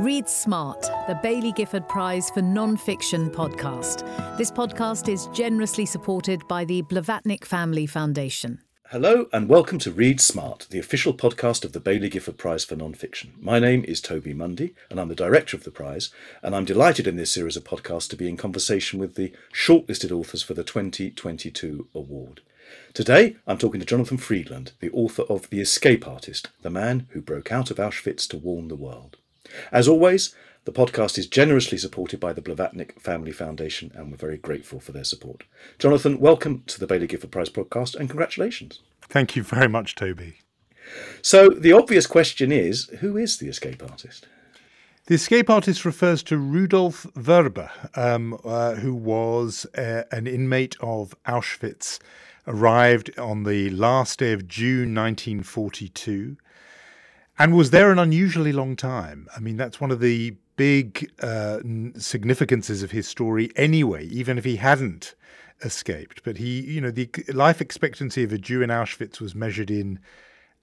Read Smart, the Baillie Gifford Prize for Non-Fiction podcast. This podcast is generously supported by the Blavatnik Family Foundation. Hello and welcome to Read Smart, the official podcast of the Baillie Gifford Prize for Non-Fiction. My name is Toby Mundy and I'm the director of the prize, and I'm delighted in this series of podcasts to be in conversation with the shortlisted authors for the 2022 award. Today, I'm talking to Jonathan Freedland, the author of The Escape Artist, the man who broke out of Auschwitz to warn the world. As always, the podcast is generously supported by the Blavatnik Family Foundation, and we're very grateful for their support. Jonathan, welcome to the Baillie Gifford Prize podcast, and congratulations. Thank you very much, Toby. So, the obvious question is who is the escape artist? The escape artist refers to Rudolf Vrba, um, uh, who was uh, an inmate of Auschwitz, arrived on the last day of June 1942 and was there an unusually long time. I mean, that's one of the big uh, significances of his story anyway, even if he hadn't escaped. But he, you know, the life expectancy of a Jew in Auschwitz was measured in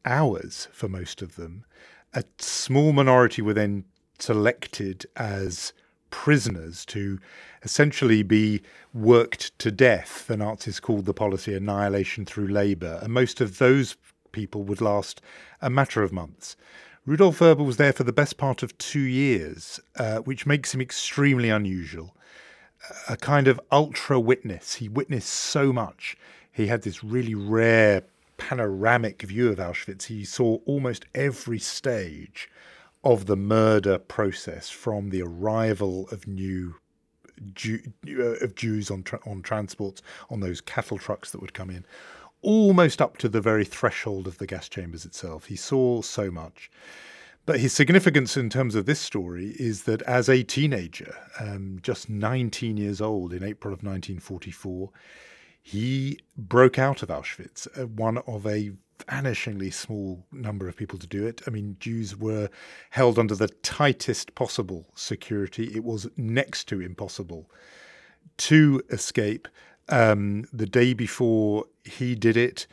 hours for most of them. A small minority were then selected as prisoners to essentially be worked to death. The Nazis called the policy annihilation through labour. And most of those people would last a matter of months. Rudolf Vrba was there for the best part of two years, uh, which makes him extremely unusual. A kind of ultra witness. He witnessed so much. He had this really rare panoramic view of Auschwitz. He saw almost every stage of the murder process from the arrival of new Jew, uh, of Jews on tra- on transports on those cattle trucks that would come in, almost up to the very threshold of the gas chambers itself. He saw so much. But his significance in terms of this story is that as a teenager, um, just 19 years old in April of 1944, he broke out of Auschwitz, uh, one of a vanishingly small number of people to do it. I mean, Jews were held under the tightest possible security. It was next to impossible to escape. Um, the day before he did it,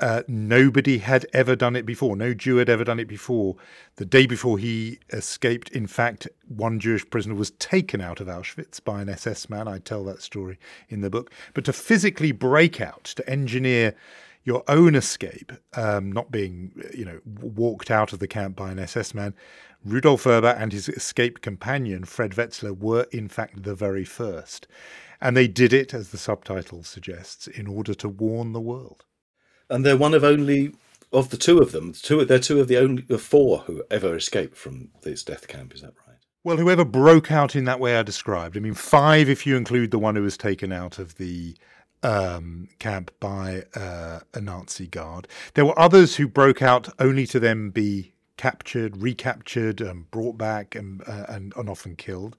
uh, nobody had ever done it before. No Jew had ever done it before. The day before he escaped, in fact, one Jewish prisoner was taken out of Auschwitz by an SS man. I tell that story in the book. But to physically break out, to engineer your own escape, um, not being, you know, walked out of the camp by an SS man, Rudolf Vrba and his escaped companion, Fred Wetzler, were in fact the very first. And they did it, as the subtitle suggests, in order to warn the world. And they're one of only of the two of them. Two, they're two of the only of four who ever escaped from this death camp. Is that right? Well, whoever broke out in that way I described. I mean, five if you include the one who was taken out of the um, camp by uh, a Nazi guard. There were others who broke out only to then be captured, recaptured, and brought back, and, uh, and, and often killed.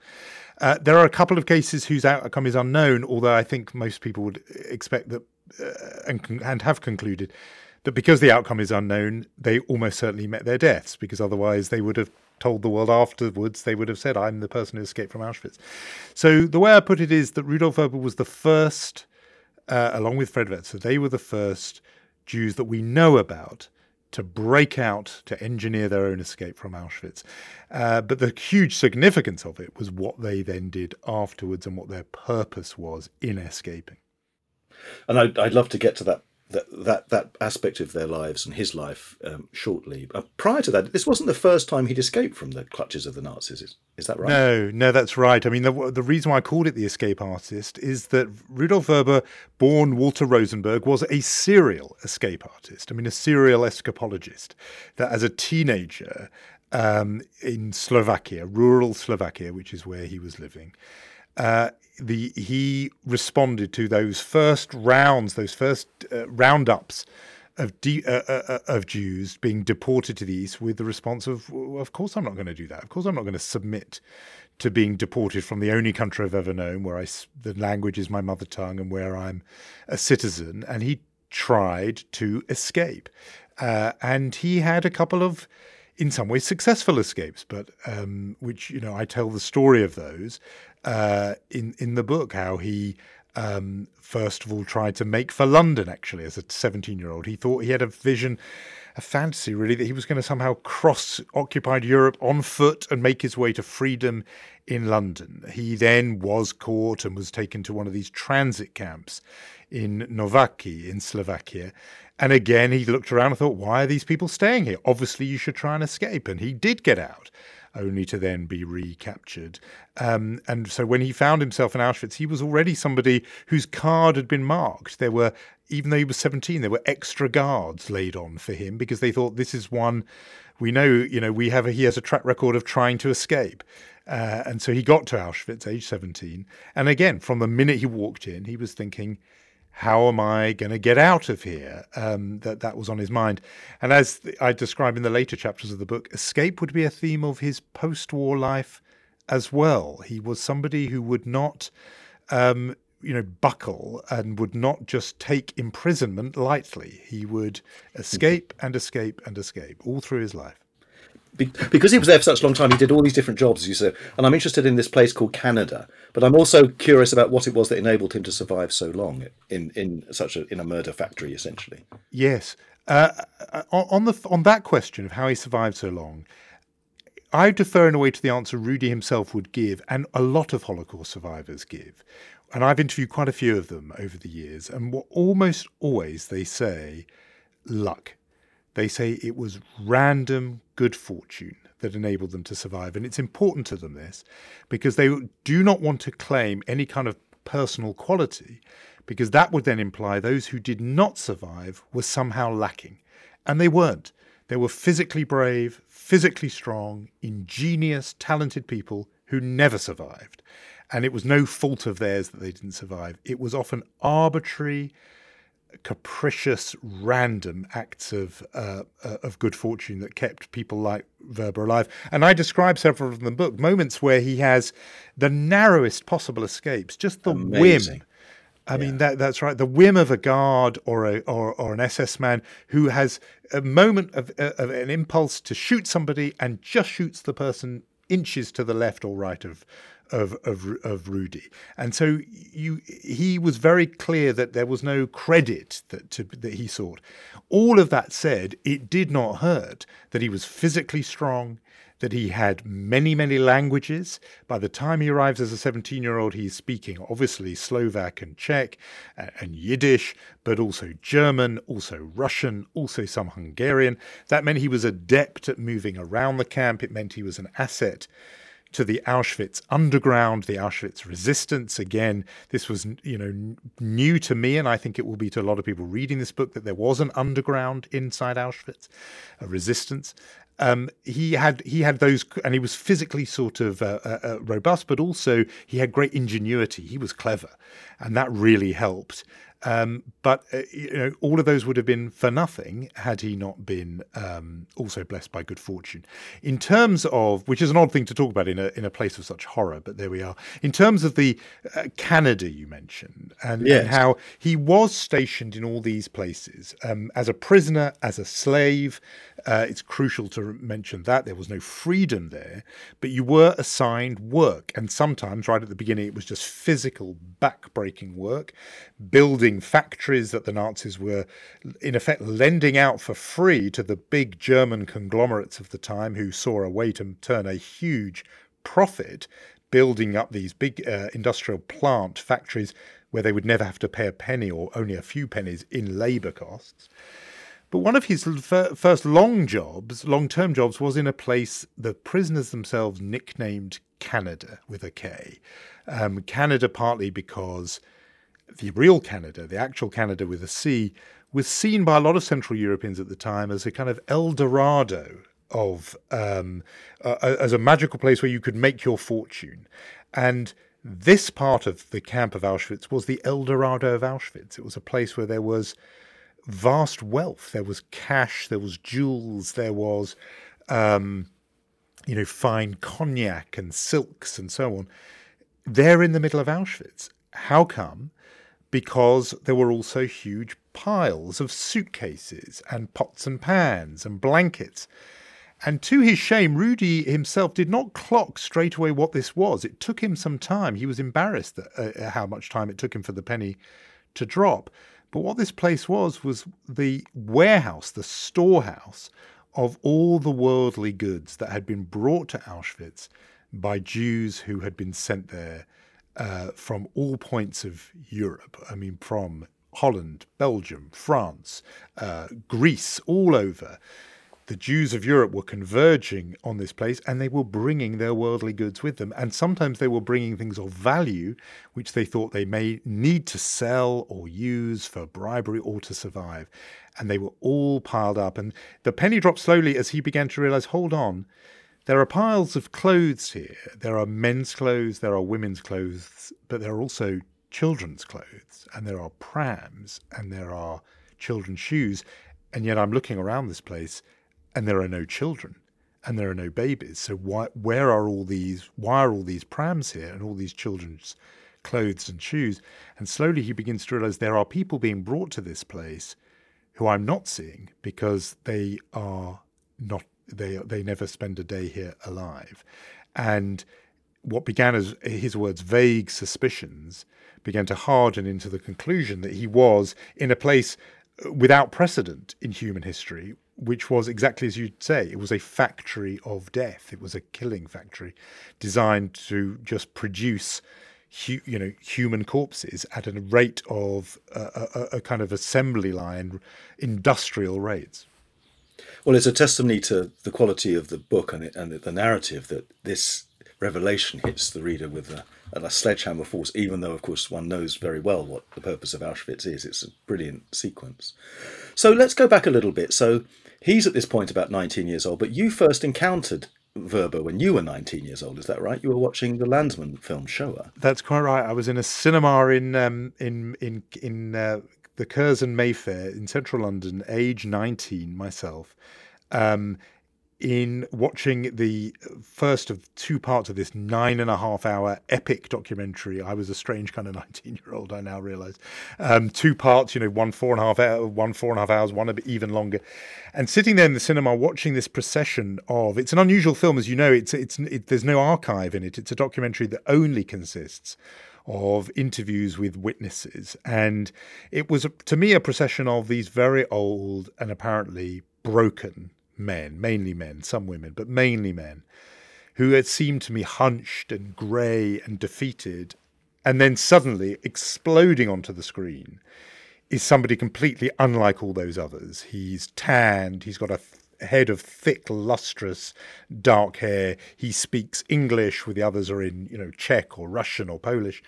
Uh, there are a couple of cases whose outcome is unknown, although I think most people would expect that uh, and, and have concluded that because the outcome is unknown, they almost certainly met their deaths, because otherwise they would have told the world afterwards, they would have said, I'm the person who escaped from Auschwitz. So the way I put it is that Rudolf Vrba was the first, uh, along with Fred Wetzler, they were the first Jews that we know about to break out, to engineer their own escape from Auschwitz. Uh, but the huge significance of it was what they then did afterwards and what their purpose was in escaping. And I'd, I'd love to get to that that that, that aspect of their lives and his life um, shortly. Uh, prior to that, this wasn't the first time he'd escaped from the clutches of the Nazis. Is, is that right? No, no, that's right. I mean, the, the reason why I called it the escape artist is that Rudolf Vrba, born Walter Rosenberg, was a serial escape artist. I mean, a serial escapologist. That as a teenager um, in Slovakia, rural Slovakia, which is where he was living. Uh, the he responded to those first rounds, those first uh, roundups of de- uh, uh, uh, of Jews being deported to the east with the response of, "Of course, I'm not going to do that. Of course, I'm not going to submit to being deported from the only country I've ever known, where I the language is my mother tongue and where I'm a citizen." And he tried to escape, uh, and he had a couple of in some ways successful escapes, but um, which you know I tell the story of those uh, in in the book how he um, first of all tried to make for London, actually, as a 17 year old. He thought he had a vision, a fantasy really, that he was going to somehow cross occupied Europe on foot and make his way to freedom in London. He then was caught and was taken to one of these transit camps in Nováky in Slovakia. And again, he looked around and thought, why are these people staying here? Obviously, you should try and escape. And he did get out only to then be recaptured. Um, and so when he found himself in Auschwitz, he was already somebody whose card had been marked. There were, even though he was 17, there were extra guards laid on for him because they thought this is one we know, you know, we have a, he has a track record of trying to escape. Uh, and so he got to Auschwitz, age 17. And again, from the minute he walked in, he was thinking, how am I going to get out of here? Um, that that was on his mind, and as I describe in the later chapters of the book, escape would be a theme of his post-war life as well. He was somebody who would not, um, you know, buckle and would not just take imprisonment lightly. He would escape and escape and escape all through his life because he was there for such a long time, he did all these different jobs, as you said. And I'm interested in this place called Canada, but I'm also curious about what it was that enabled him to survive so long in in such a in a murder factory, essentially. Yes, uh, uh on the on that question of how he survived so long, I defer in a way to the answer Rudy himself would give, and a lot of Holocaust survivors give. And I've interviewed quite a few of them over the years, and what almost always they say, luck they say it was random good fortune that enabled them to survive. And it's important to them, this, because they do not want to claim any kind of personal quality, because that would then imply those who did not survive were somehow lacking. And they weren't. They were physically brave, physically strong, ingenious, talented people who never survived. And it was no fault of theirs that they didn't survive. It was often arbitrary capricious, random acts of uh, uh, of good fortune that kept people like Vrba alive. And I describe several of them in the book moments where he has the narrowest possible escapes, just the Amazing. whim. I yeah. mean that that's right. The whim of a guard or a or, or an SS man who has a moment of, of an impulse to shoot somebody and just shoots the person inches to the left or right of of, of, of Rudy. And so you, he was very clear that there was no credit that, to, that he sought. All of that said, it did not hurt that he was physically strong, that he had many, many languages. By the time he arrives as a 17 year old, he's speaking obviously Slovak and Czech and, and Yiddish, but also German, also Russian, also some Hungarian. That meant he was adept at moving around the camp. It meant he was an asset to the Auschwitz underground, the Auschwitz resistance. Again, this was you know new to me, and I think it will be to a lot of people reading this book that there was an underground inside Auschwitz, a resistance. Um, he had he had those, and he was physically sort of uh, uh, uh robust, but also he had great ingenuity. He was clever, and that really helped. Um, but uh, you know, all of those would have been for nothing had he not been um, also blessed by good fortune. In terms of, which is an odd thing to talk about in a in a place of such horror, but there we are. In terms of the uh, Canada you mentioned, and, yes. and, how he was stationed in all these places um, as a prisoner, as a slave. Uh, it's crucial to mention that there was no freedom there, but you were assigned work, and sometimes right at the beginning it was just physical, back-breaking work, building building factories that the Nazis were, in effect, lending out for free to the big German conglomerates of the time who saw a way to turn a huge profit building up these big uh, industrial plant factories where they would never have to pay a penny or only a few pennies in labour costs. But one of his first long jobs, long term jobs, was in a place the prisoners themselves nicknamed Canada with a K. Um, Canada partly because the real Canada, the actual Canada with a C, was seen by a lot of Central Europeans at the time as a kind of El Dorado of um, uh, as a magical place where you could make your fortune, and this part of the camp of Auschwitz was the El Dorado of Auschwitz. It was a place where there was vast wealth. There was cash. There was jewels. There was, um, you know, fine cognac and silks and so on. There in the middle of Auschwitz. How come? Because there were also huge piles of suitcases and pots and pans and blankets. And to his shame, Rudy himself did not clock straight away what this was. It took him some time. He was embarrassed at uh, how much time it took him for the penny to drop. But what this place was was the warehouse, the storehouse of all the worldly goods that had been brought to Auschwitz by Jews who had been sent there uh, from all points of Europe. I mean, from Holland, Belgium, France, uh, Greece, all over. The Jews of Europe were converging on this place and they were bringing their worldly goods with them. And sometimes they were bringing things of value which they thought they may need to sell or use for bribery or to survive. And they were all piled up. And the penny dropped slowly as he began to realize hold on, there are piles of clothes here. There are men's clothes, there are women's clothes, but there are also children's clothes, and there are prams, and there are children's shoes. And yet I'm looking around this place, and there are no children, and there are no babies. So why, where are all these? Why are all these prams here, and all these children's clothes and shoes? And slowly he begins to realize there are people being brought to this place who I'm not seeing because they are not they they never spend a day here alive, and what began as his words vague suspicions began to harden into the conclusion that he was in a place uh, without precedent in human history, which was exactly as you'd say. It was a factory of death. It was a killing factory designed to just produce. you know, human corpses at a rate of uh, a, a, a kind of assembly line, industrial rates. Well, it's a testimony to the quality of the book and, and the narrative that this revelation hits the reader with a, a, sledgehammer force, even though, of course, one knows very well what the purpose of Auschwitz is. It's a brilliant sequence. So let's go back a little bit. So he's at this point about 19 years old, but you first encountered Vrba when you were 19 years old. Is that right? You were watching the Lanzmann film Shoah. That's quite right. I was in a cinema in um, in in in uh, the Curzon Mayfair in central London, age 19 myself, um, in watching the first of two parts of this nine and a half hour epic documentary. I was a strange kind of 19 year old, I now realize. Um, two parts, you know, one four and a half hour, one four and a half hours, one a bit even longer. And sitting there in the cinema watching this procession of, it's an unusual film, as you know, it's, it's, it, there's no archive in it. It's a documentary that only consists of interviews with witnesses. And it was, to me, a procession of these very old and apparently broken men, mainly men, some women, but mainly men, who had seemed to me hunched and grey and defeated. And then suddenly exploding onto the screen is somebody completely unlike all those others. He's tanned, he's got a head of thick, lustrous, dark hair. He speaks English, with the others are in, you know, Czech or Russian or Polish.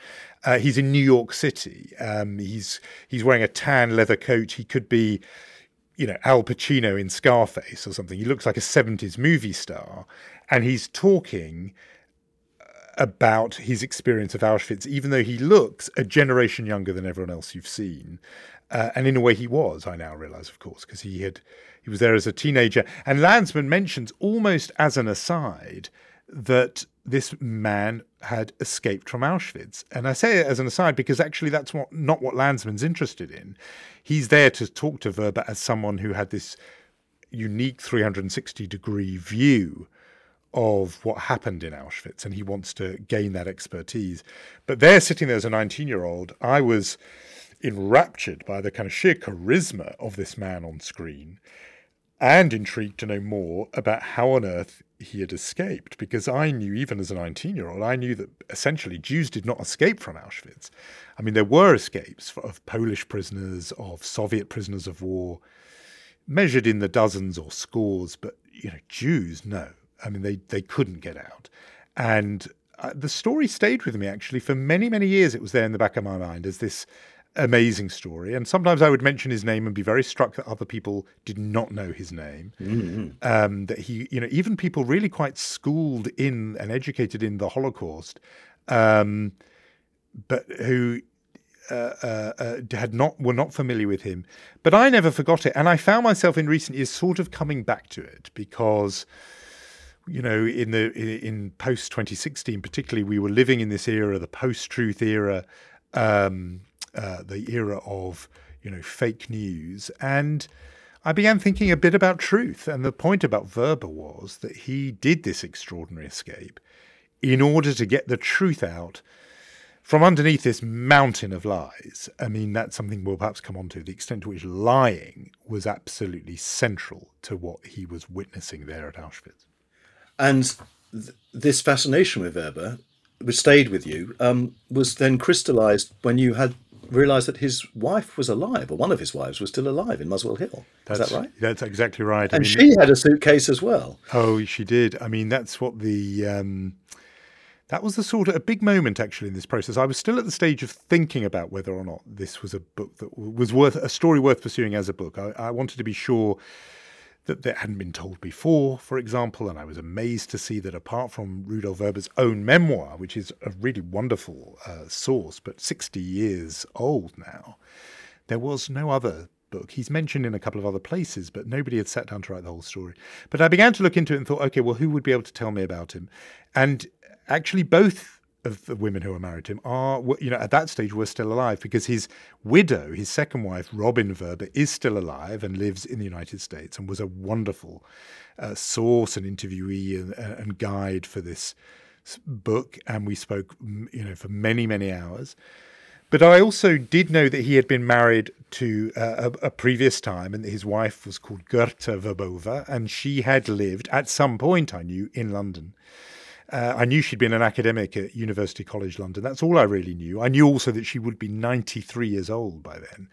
Uh, he's in New York City. Um, he's he's wearing a tan leather coat. He could be, you know, Al Pacino in Scarface or something. He looks like a '70s movie star, and he's talking uh, about his experience of Auschwitz, even though he looks a generation younger than everyone else you've seen. Uh, and in a way, he was. I now realise, of course, because he had he was there as a teenager. And Lanzmann mentions almost as an aside that this man had escaped from Auschwitz. And I say it as an aside because actually that's what not what Lanzmann's interested in. He's there to talk to Vrba as someone who had this unique 360 degree view of what happened in Auschwitz, and he wants to gain that expertise. But there, sitting there as a 19 year old, I was enraptured by the kind of sheer charisma of this man on screen and intrigued to know more about how on earth he had escaped because I knew, even as a 19 year old, I knew that essentially Jews did not escape from Auschwitz. I mean, there were escapes of Polish prisoners, of Soviet prisoners of war, measured in the dozens or scores, but, you know, Jews, no. I mean, they, they couldn't get out. And uh, the story stayed with me actually for many, many years. It was there in the back of my mind as this amazing story. And sometimes I would mention his name and be very struck that other people did not know his name. Mm-hmm. Um, that he, you know, even people really quite schooled in and educated in the Holocaust, um, but who uh, uh, uh, had not were not familiar with him. But I never forgot it, and I found myself in recent years sort of coming back to it because. You know, in the in post 2016, particularly, we were living in this era, the post-truth era, um, uh, the era of you know fake news, and I began thinking a bit about truth. And the point about Vrba was that he did this extraordinary escape in order to get the truth out from underneath this mountain of lies. I mean, that's something we'll perhaps come on to the extent to which lying was absolutely central to what he was witnessing there at Auschwitz. And th- this fascination with Vrba, which stayed with you, um, was then crystallized when you had realised that his wife was alive, or one of his wives was still alive in Muswell Hill. That's, Is that right? That's exactly right. And I mean, she had a suitcase as well. Oh, she did. I mean, that's what the. Um, that was the sort of a big moment actually in this process. I was still at the stage of thinking about whether or not this was a book that was worth a story worth pursuing as a book. I, I wanted to be sure that that hadn't been told before, for example, and I was amazed to see that apart from Rudolf Vrba's own memoir, which is a really wonderful uh, source, but 60 years old now, there was no other book. He's mentioned in a couple of other places, but nobody had sat down to write the whole story. But I began to look into it and thought, okay, well, who would be able to tell me about him? And actually, both of the women who are married to him are, you know, at that stage were still alive because his widow, his second wife, Robin Vrba, is still alive and lives in the United States and was a wonderful uh, source and interviewee and, and, guide for this book. And we spoke, you know, for many, many hours. But I also did know that he had been married to uh, a, a, previous time, and his wife was called Gerta Vrbová, and she had lived at some point, I knew, in London. Uh, I knew she'd been an academic at University College London. That's all I really knew. I knew also that she would be 93 years old by then.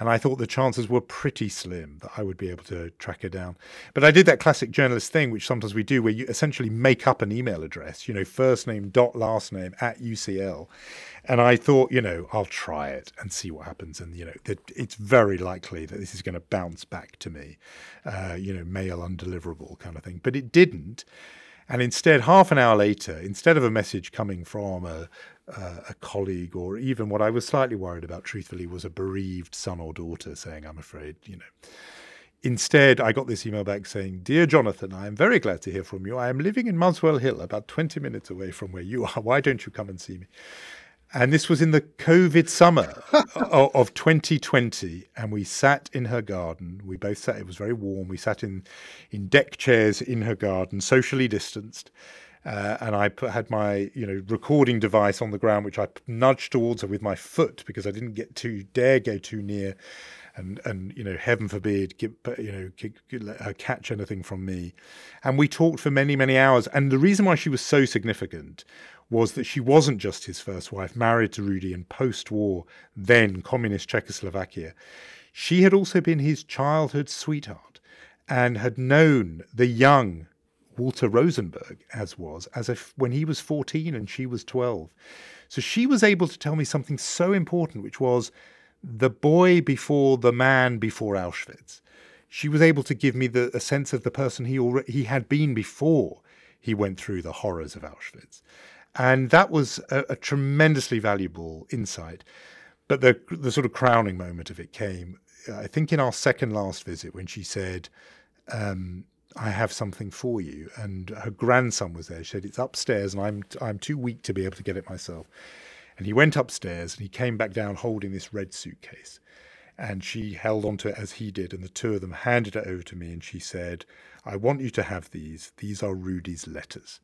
And I thought the chances were pretty slim that I would be able to track her down. But I did that classic journalist thing, which sometimes we do, where you essentially make up an email address, you know, first name dot last name at UCL. And I thought, you know, I'll try it and see what happens. And, you know, it's very likely that this is going to bounce back to me, uh, you know, mail undeliverable kind of thing. But it didn't. And instead, half an hour later, instead of a message coming from a, uh, a colleague or even what I was slightly worried about, truthfully, was a bereaved son or daughter saying, I'm afraid, you know. Instead, I got this email back saying, Dear Jonathan, I am very glad to hear from you. I am living in Muswell Hill, about 20 minutes away from where you are. Why don't you come and see me? And this was in the COVID summer of 2020. And we sat in her garden. We both sat, it was very warm. We sat in, in deck chairs in her garden, socially distanced. Uh, and I put, had my, you know, recording device on the ground, which I nudged towards her with my foot because I didn't get too dare go too near, and and you know, heaven forbid, get, you know, let her catch anything from me. And we talked for many many hours. And the reason why she was so significant was that she wasn't just his first wife, married to Rudy in post war, then communist Czechoslovakia. She had also been his childhood sweetheart and had known the young Walter Rosenberg, as was, as if when he was 14 and she was 12. So she was able to tell me something so important, which was the boy before the man before Auschwitz. She was able to give me the, a sense of the person he already, he had been before he went through the horrors of Auschwitz. And that was a, a tremendously valuable insight. But the, the sort of crowning moment of it came, I think, in our second last visit when she said, um, I have something for you. And her grandson was there. She said, It's upstairs, and I'm, I'm too weak to be able to get it myself. And he went upstairs and he came back down holding this red suitcase. And she held onto it as he did, and the two of them handed it over to me. And she said, I want you to have these. These are Rudy's letters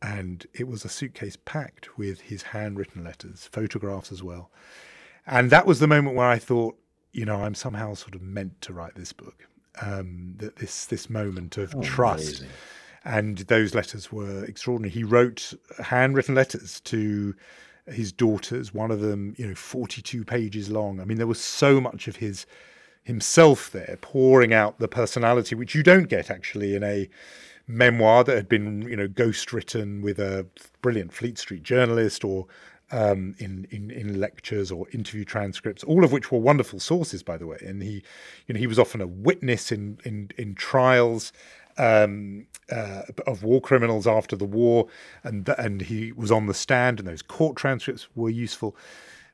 and it was a suitcase packed with his handwritten letters, photographs as well. And that was the moment where I thought, you know, I'm somehow sort of meant to write this book. Um, that this this moment of oh, trust, amazing. and those letters were extraordinary. He wrote handwritten letters to his daughters. One of them, you know, 42 pages long. I mean, there was so much of his himself there, pouring out the personality, which you don't get actually in a memoir that had been, you know, ghost written with a brilliant Fleet Street journalist or um, in, in in lectures or interview transcripts, all of which were wonderful sources, by the way. And he, you know, he was often a witness in in in trials um, uh, of war criminals after the war, and and he was on the stand, and those court transcripts were useful.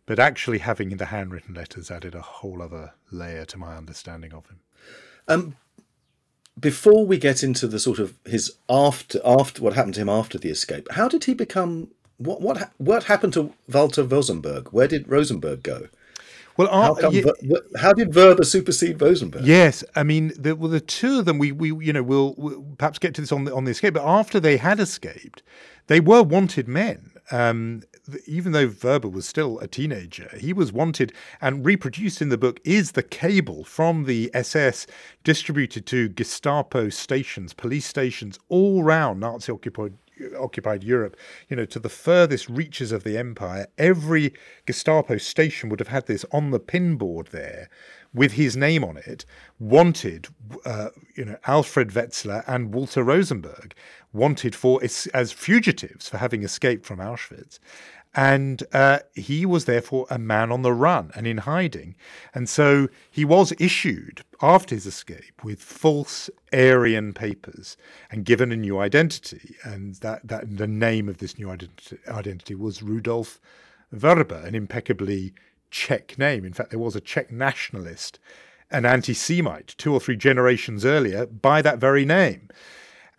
But actually, having the handwritten letters added a whole other layer to my understanding of him. Um, before we get into the sort of his after after what happened to him after the escape, how did he become? What what what happened to Walter Rosenberg? Where did Rosenberg go? Well, how, come, yeah, how did Vrba supersede Rosenberg? Yes, I mean, the, well, the two of them, we, we you know, we'll, we'll, perhaps get to this on the on the escape. But after they had escaped, they were wanted men. Um, even though Vrba was still a teenager, he was wanted and reproduced in the book is the cable from the SS distributed to Gestapo stations, police stations all around Nazi occupied occupied Europe, you know, to the furthest reaches of the empire. Every Gestapo station would have had this on the pinboard there with his name on it, wanted, uh, you know, Alfred Wetzler and Walter Rosenberg, wanted for as fugitives for having escaped from Auschwitz. And uh, he was therefore a man on the run and in hiding. And so he was issued after his escape with false Aryan papers and given a new identity. And that, that the name of this new identity, was Rudolf Vrba, an impeccably Czech name. In fact, there was a Czech nationalist, an anti Semite, two or three generations earlier, by that very name.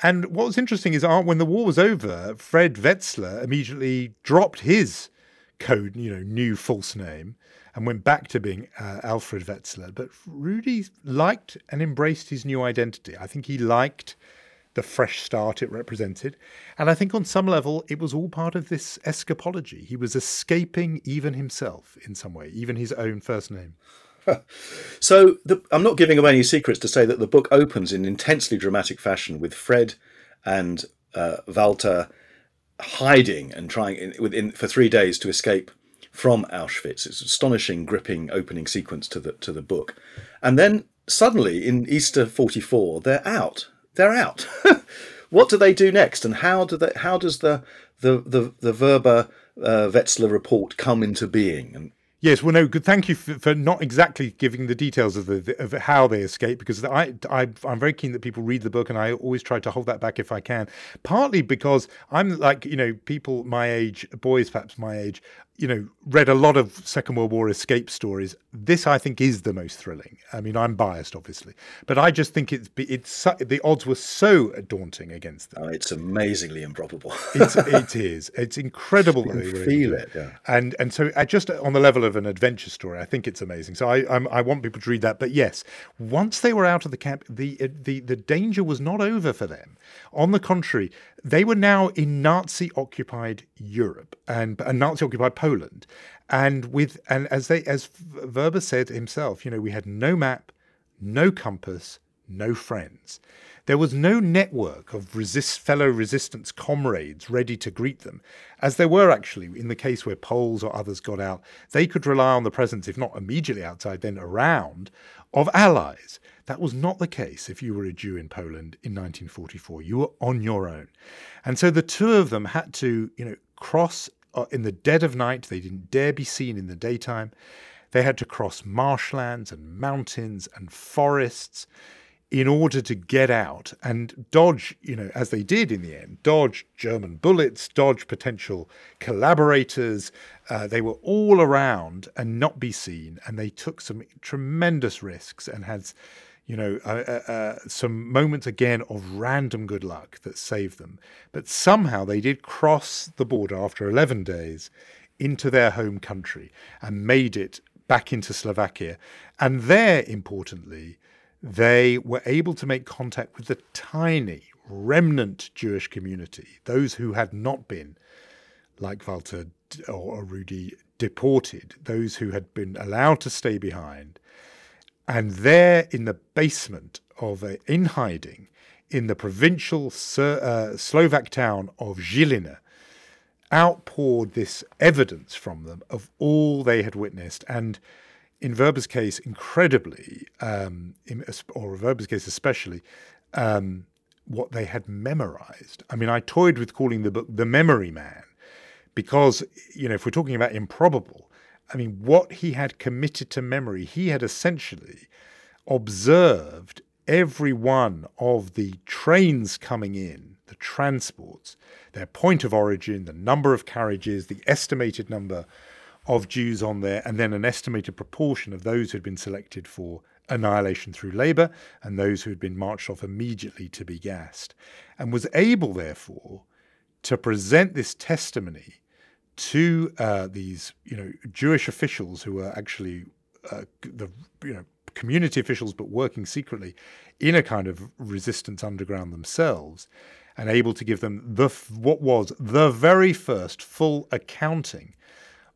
And what was interesting is uh, when the war was over, Fred Wetzler immediately dropped his code, you know, new false name, and went back to being uh, Alfred Wetzler. But Rudy liked and embraced his new identity. I think he liked the fresh start it represented. And I think on some level, it was all part of this escapology. He was escaping even himself in some way, even his own first name. so the, I'm not giving away any secrets to say that the book opens in intensely dramatic fashion with Fred and uh, Walter hiding and trying in, within for three days to escape from Auschwitz. It's an astonishing, gripping opening sequence to the to the book, and then suddenly in Easter '44 they're out. They're out. what do they do next, and how do they? How does the the the, the Vrba uh, Wetzler report come into being? And Yes, well, no, good. Thank you for, for not exactly giving the details of the of how they escape, because I, I I'm very keen that people read the book, and I always try to hold that back if I can. Partly because I'm like you know people my age, boys perhaps my age, you know, read a lot of Second World War escape stories. This, I think, is the most thrilling. I mean, I'm biased, obviously, but I just think it's it's the odds were so daunting against them. Oh, it's amazingly improbable. it's, it is. It's incredible. You feel it, yeah. And and so uh, just on the level of an adventure story, I think it's amazing. So I I'm, i want people to read that. But yes, once they were out of the camp, the uh, the the danger was not over for them. On the contrary, they were now in Nazi occupied Europe and, and Nazi occupied Poland. And with and as they as Vrba said himself, you know, we had no map, no compass, no friends. There was no network of resist, fellow resistance comrades ready to greet them, as there were actually in the case where Poles or others got out. They could rely on the presence, if not immediately outside, then around, of allies. That was not the case if you were a Jew in Poland in 1944. You were on your own. And so the two of them had to, you know, cross uh, in the dead of night. They didn't dare be seen in the daytime. They had to cross marshlands and mountains and forests in order to get out and dodge, you know, as they did in the end, dodge German bullets, dodge potential collaborators. Uh, they were all around and not be seen. And they took some tremendous risks and had you know, uh, uh, uh, some moments again of random good luck that saved them. But somehow they did cross the border after 11 days into their home country and made it back into Slovakia. And there, importantly, they were able to make contact with the tiny remnant Jewish community, those who had not been, like Walter or Rudy, deported, those who had been allowed to stay behind and there in the basement of a, in hiding in the provincial uh, Slovak town of Žilina, outpoured this evidence from them of all they had witnessed. And in Vrba's case, incredibly, um, in, or Vrba's case especially, um, what they had memorized. I mean, I toyed with calling the book The Memory Man because, you know, if we're talking about improbable, I mean, what he had committed to memory, he had essentially observed every one of the trains coming in, the transports, their point of origin, the number of carriages, the estimated number of Jews on there, and then an estimated proportion of those who had been selected for annihilation through labour and those who had been marched off immediately to be gassed, and was able, therefore, to present this testimony to uh, these, you know, Jewish officials who were actually uh, the you know community officials, but working secretly in a kind of resistance underground themselves, and able to give them the what was the very first full accounting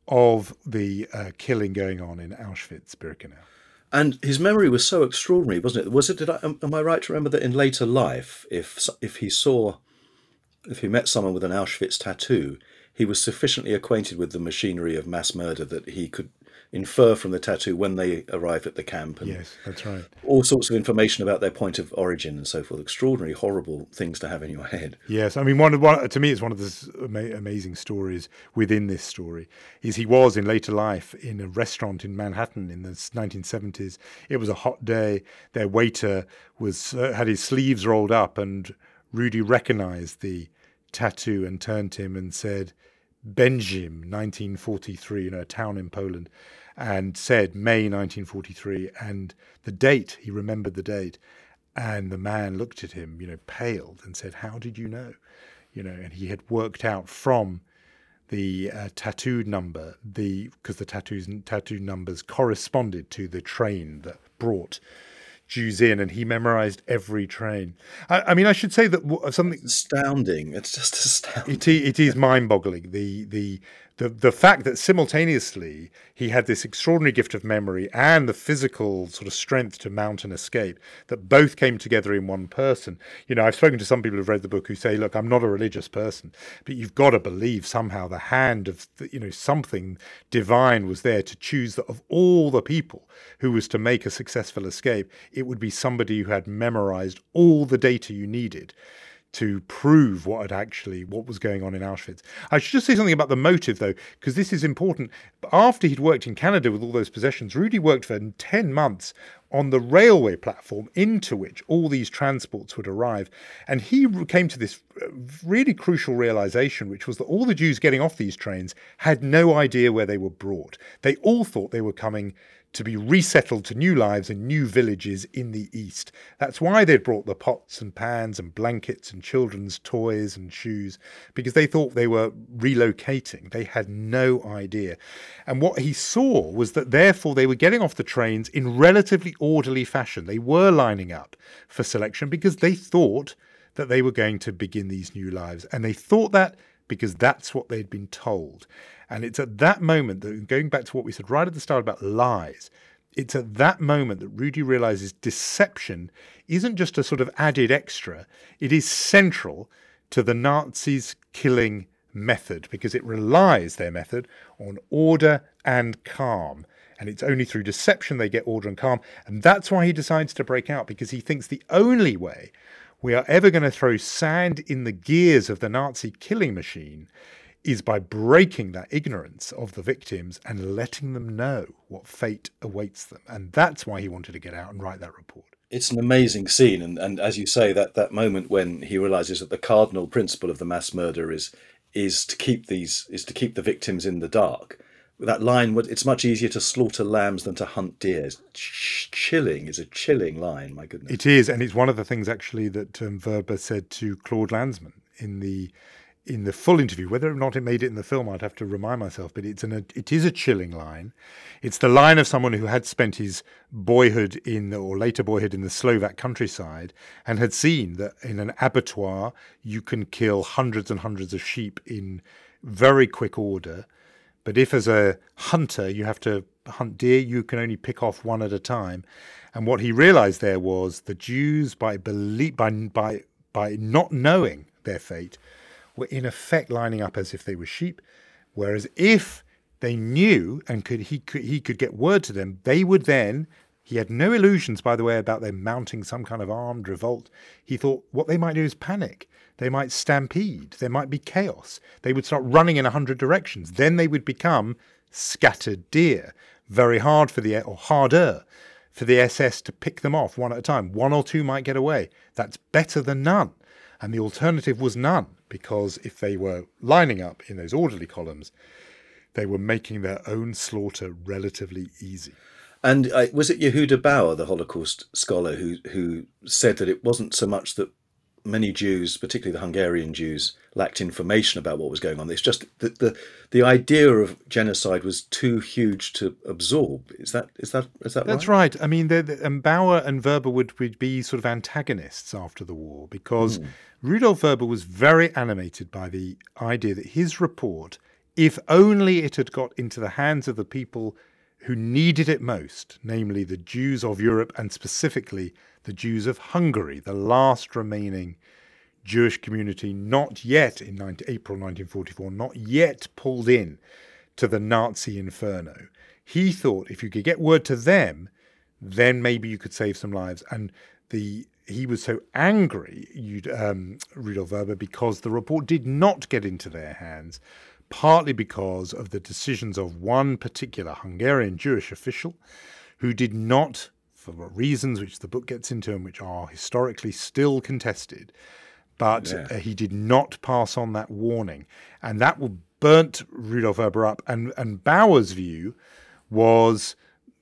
of the uh, killing going on in Auschwitz-Birkenau. And his memory was so extraordinary, wasn't it? Was it? Did I, am I right to remember that in later life, if if he saw, if he met someone with an Auschwitz tattoo, he was sufficiently acquainted with the machinery of mass murder that he could infer from the tattoo when they arrived at the camp. And yes, that's right. All sorts of information about their point of origin and so forth. Extraordinary, horrible things to have in your head. Yes, I mean, one, of, one to me, it's one of the ama- amazing stories within this story. Is he was in later life in a restaurant in Manhattan in the 1970s. It was a hot day. Their waiter was uh, had his sleeves rolled up, and Rudy recognised the tattoo and turned to him and said. Będzin, 1943, you know, a town in Poland and said May 1943 and the date, he remembered the date. And the man looked at him, you know, paled and said, How did you know? You know, and he had worked out from the uh, tattooed number, the because the tattoos tattoo numbers corresponded to the train that brought Jews in, and he memorized every train. I, I mean, I should say that something astounding. It's just astounding. It, it is mind-boggling. The the the the fact that simultaneously he had this extraordinary gift of memory and the physical sort of strength to mount an escape that both came together in one person. You know, I've spoken to some people who've read the book who say, "Look, I'm not a religious person, but you've got to believe somehow the hand of the, you know something divine was there to choose that of all the people who was to make a successful escape, it would be somebody who had memorized all the data you needed." To prove what had actually what was going on in Auschwitz. I should just say something about the motive though, because this is important. After he'd worked in Canada with all those possessions, Rudy worked for 10 months on the railway platform into which all these transports would arrive. And he came to this uh, really crucial realization, which was that all the Jews getting off these trains had no idea where they were brought. They all thought they were coming to be resettled to new lives in new villages in the east. That's why they'd brought the pots and pans and blankets and children's toys and shoes, because they thought they were relocating. They had no idea. And what he saw was that therefore they were getting off the trains in relatively orderly fashion. They were lining up for selection because they thought that they were going to begin these new lives. And they thought that because that's what they'd been told. And it's at that moment that, going back to what we said right at the start about lies, it's at that moment that Rudy realizes deception isn't just a sort of added extra, it is central to the Nazis' killing method because it relies their method on order and calm. And it's only through deception they get order and calm. And that's why he decides to break out because he thinks the only way we are ever going to throw sand in the gears of the Nazi killing machine is by breaking that ignorance of the victims and letting them know what fate awaits them. And that's why he wanted to get out and write that report. It's an amazing scene, and, and as you say, that, that moment when he realizes that the cardinal principle of the mass murder is is to keep these is to keep the victims in the dark. That line, it's much easier to slaughter lambs than to hunt deer. It's chilling. Is a chilling line. My goodness. It is, and it's one of the things actually that um, Vrba said to Claude Lanzmann in the in the full interview. Whether or not it made it in the film, I'd have to remind myself. But it's an it is a chilling line. It's the line of someone who had spent his boyhood in or later boyhood in the Slovak countryside and had seen that in an abattoir you can kill hundreds and hundreds of sheep in very quick order. But if as a hunter you have to hunt deer, you can only pick off one at a time. And what he realized there was the Jews, by believe, by by by not knowing their fate, were in effect lining up as if they were sheep. Whereas if they knew and could he could he could get word to them, they would then he had no illusions, by the way, about them mounting some kind of armed revolt. He thought what they might do is panic. They might stampede. There might be chaos. They would start running in a hundred directions. Then they would become scattered deer. Very hard for the or harder for the SS to pick them off one at a time. One or two might get away. That's better than none. And the alternative was none because if they were lining up in those orderly columns, they were making their own slaughter relatively easy. And uh, was it Yehuda Bauer, the Holocaust scholar, who who said that it wasn't so much that many Jews, particularly the Hungarian Jews, lacked information about what was going on. It's just that the the idea of genocide was too huge to absorb. Is that is that is that That's right? right. I mean, the, the, and Bauer and Vrba would, would be sort of antagonists after the war because hmm. Rudolf Vrba was very animated by the idea that his report, if only it had got into the hands of the people who needed it most, namely the Jews of Europe and specifically the Jews of Hungary, the last remaining Jewish community not yet in 19, April 1944, not yet pulled in to the Nazi inferno. He thought if you could get word to them, then maybe you could save some lives. And the he was so angry, you'd, um, Rudolf Vrba, because the report did not get into their hands, partly because of the decisions of one particular Hungarian Jewish official who did not, for reasons which the book gets into and which are historically still contested, but Yeah. uh, he did not pass on that warning. And that will burnt Rudolf Vrba up. And, and Bauer's view was,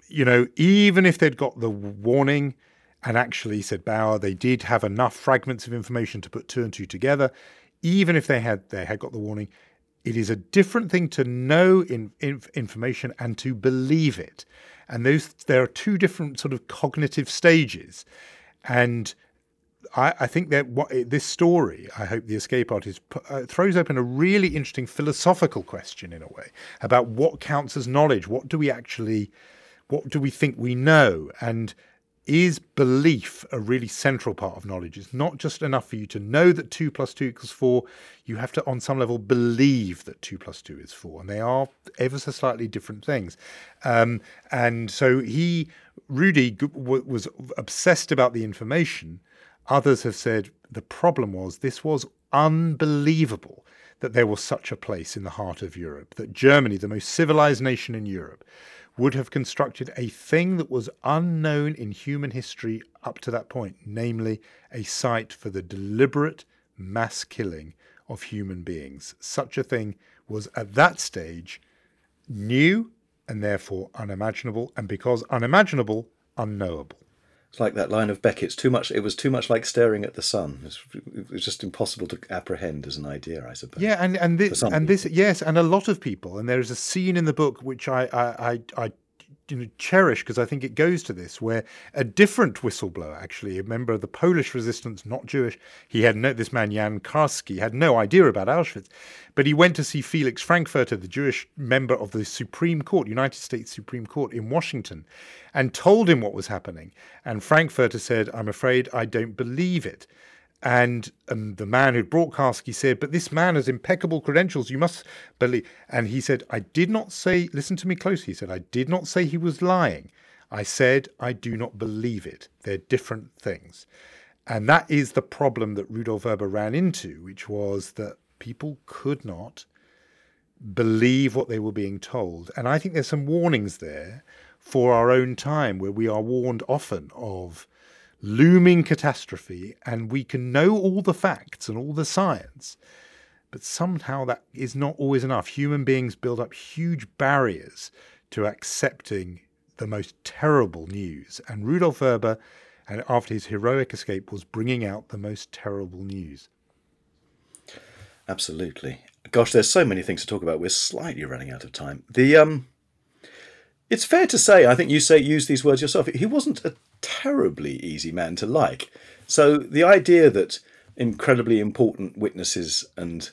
you know, even if they'd got the warning, and actually said Bauer, they did have enough fragments of information to put two and two together. Even if they had they had got the warning, it is a different thing to know in, in, information and to believe it. And those there are two different sort of cognitive stages. And I, I think that what this story, I hope the escape artist uh, throws open a really interesting philosophical question in a way about what counts as knowledge. What do we actually, what do we think we know, and is belief a really central part of knowledge? It's not just enough for you to know that two plus two equals four. You have to, on some level, believe that two plus two is four, and they are ever so slightly different things. Um, and so he, Rudy, w- was obsessed about the information. Others have said the problem was this was unbelievable that there was such a place in the heart of Europe, that Germany, the most civilized nation in Europe, would have constructed a thing that was unknown in human history up to that point, namely a site for the deliberate mass killing of human beings. Such a thing was at that stage new and therefore unimaginable, and because unimaginable, unknowable. It's like that line of Beckett's. Too much. It was too much like staring at the sun. It's, it was just impossible to apprehend as an idea, I suppose. Yeah, and and this and this yes, and a lot of people. And there is a scene in the book which I I I, I cherish because I think it goes to this, where a different whistleblower, actually a member of the Polish resistance, not Jewish, he had no this man Jan Karski had no idea about Auschwitz, but he went to see Felix Frankfurter, the Jewish member of the Supreme Court, United States Supreme Court in Washington, and told him what was happening. And Frankfurter said, "I'm afraid I don't believe it." And um, the man who brought Karski said, But this man has impeccable credentials. You must believe. And he said, I did not say, listen to me closely. He said, I did not say he was lying. I said, I do not believe it. They're different things. And that is the problem that Rudolf Vrba ran into, which was that people could not believe what they were being told. And I think there's some warnings there for our own time where we are warned often of looming catastrophe and we can know all the facts and all the science but somehow that is not always enough human beings build up huge barriers to accepting the most terrible news and rudolf vrba and after his heroic escape was bringing out the most terrible news Absolutely. Gosh, there's so many things to talk about. We're slightly running out of time. The um, it's fair to say. I think you say use these words yourself. He wasn't a terribly easy man to like. So the idea that incredibly important witnesses and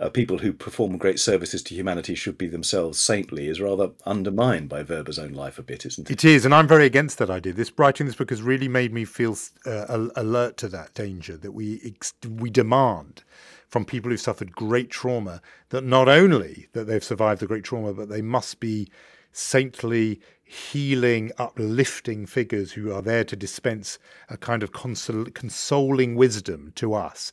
uh, people who perform great services to humanity should be themselves saintly is rather undermined by Vrba's own life a bit, isn't it? It is, and I'm very against that idea. This writing this book has really made me feel uh, alert to that danger that we ex- we demand from people who've suffered great trauma that not only that they've survived the great trauma, but they must be saintly, healing, uplifting figures who are there to dispense a kind of consol- consoling wisdom to us.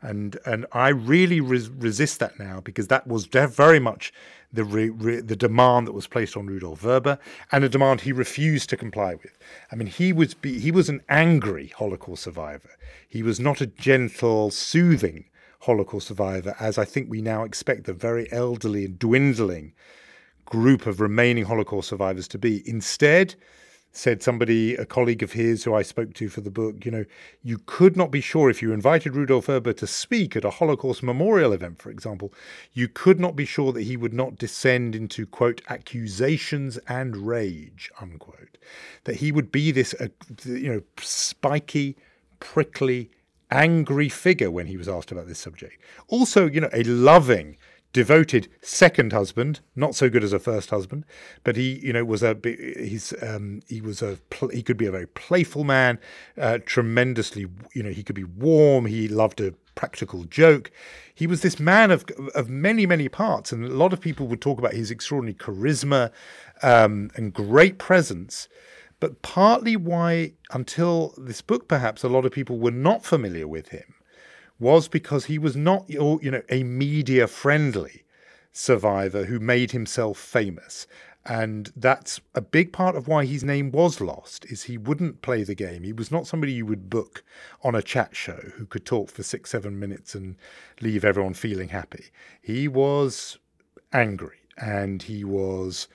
And and I really res- resist that now because that was very much the re- re- the demand that was placed on Rudolf Vrba and a demand he refused to comply with. I mean, he was be- he was an angry Holocaust survivor. He was not a gentle, soothing Holocaust survivor, as I think we now expect the very elderly and dwindling group of remaining Holocaust survivors to be. Instead, said somebody, a colleague of his who I spoke to for the book, you know, you could not be sure if you invited Rudolf Vrba to speak at a Holocaust memorial event, for example, you could not be sure that he would not descend into, quote, accusations and rage, unquote. That he would be this, uh, you know, spiky, prickly, angry figure when he was asked about this subject. Also, you know, a loving, devoted second husband, not so good as a first husband, but he, you know, was a he's um, he was a he could be a very playful man, uh, tremendously, you know, he could be warm. He loved a practical joke. He was this man of of many many parts, and a lot of people would talk about his extraordinary charisma um, and great presence. But partly why, until this book, perhaps a lot of people were not familiar with him was because he was not, you know, a media friendly survivor who made himself famous. And that's a big part of why his name was lost is he wouldn't play the game. He was not somebody you would book on a chat show who could talk for six, seven minutes and leave everyone feeling happy. He was angry and he was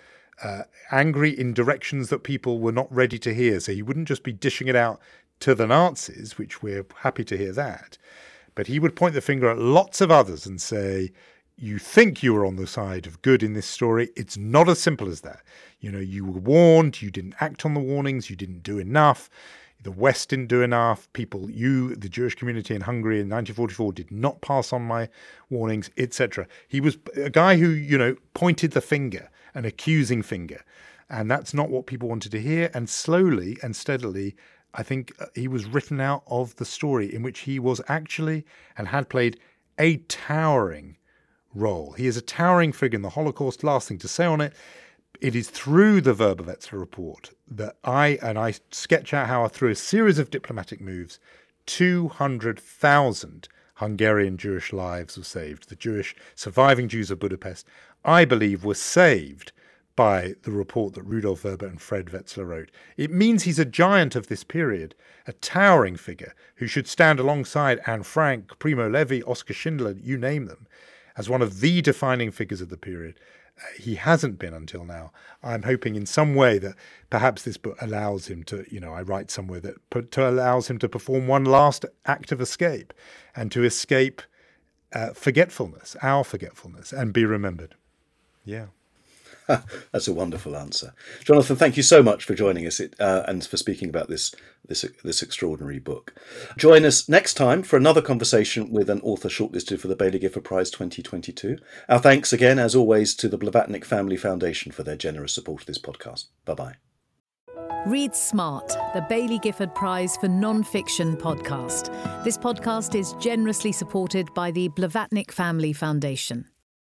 uh, angry in directions that people were not ready to hear. So he wouldn't just be dishing it out to the Nazis, which we're happy to hear that. But he would point the finger at lots of others and say, you think you were on the side of good in this story. It's not as simple as that. You know, you were warned, you didn't act on the warnings, you didn't do enough. The West didn't do enough. People, you, the Jewish community in Hungary in 1944, did not pass on my warnings, etc. He was a guy who, you know, pointed the finger, an accusing finger. And that's not what people wanted to hear. And slowly and steadily, I think uh, he was written out of the story in which he was actually and had played a towering role. He is a towering figure in the Holocaust. Last thing to say on it, it is through the Vrba-Wetzler report that I and I sketch out how through a series of diplomatic moves, 200,000 Hungarian Jewish lives were saved. The Jewish surviving Jews of Budapest, I believe, were saved by the report that Rudolf Vrba and Fred Wetzler wrote. It means he's a giant of this period, a towering figure who should stand alongside Anne Frank, Primo Levi, Oskar Schindler, you name them, as one of the defining figures of the period. Uh, he hasn't been until now. I'm hoping in some way that perhaps this book allows him to, you know, I write somewhere that to allows him to perform one last act of escape and to escape uh, forgetfulness, our forgetfulness, and be remembered. Yeah. That's a wonderful answer, Jonathan. Thank you so much for joining us uh, and for speaking about this this this extraordinary book. Join us next time for another conversation with an author shortlisted for the Baillie Gifford Prize 2022. Our thanks again, as always, to the Blavatnik Family Foundation for their generous support of this podcast. Bye bye. Read Smart, the Baillie Gifford Prize for Non-Fiction podcast. This podcast is generously supported by the Blavatnik Family Foundation.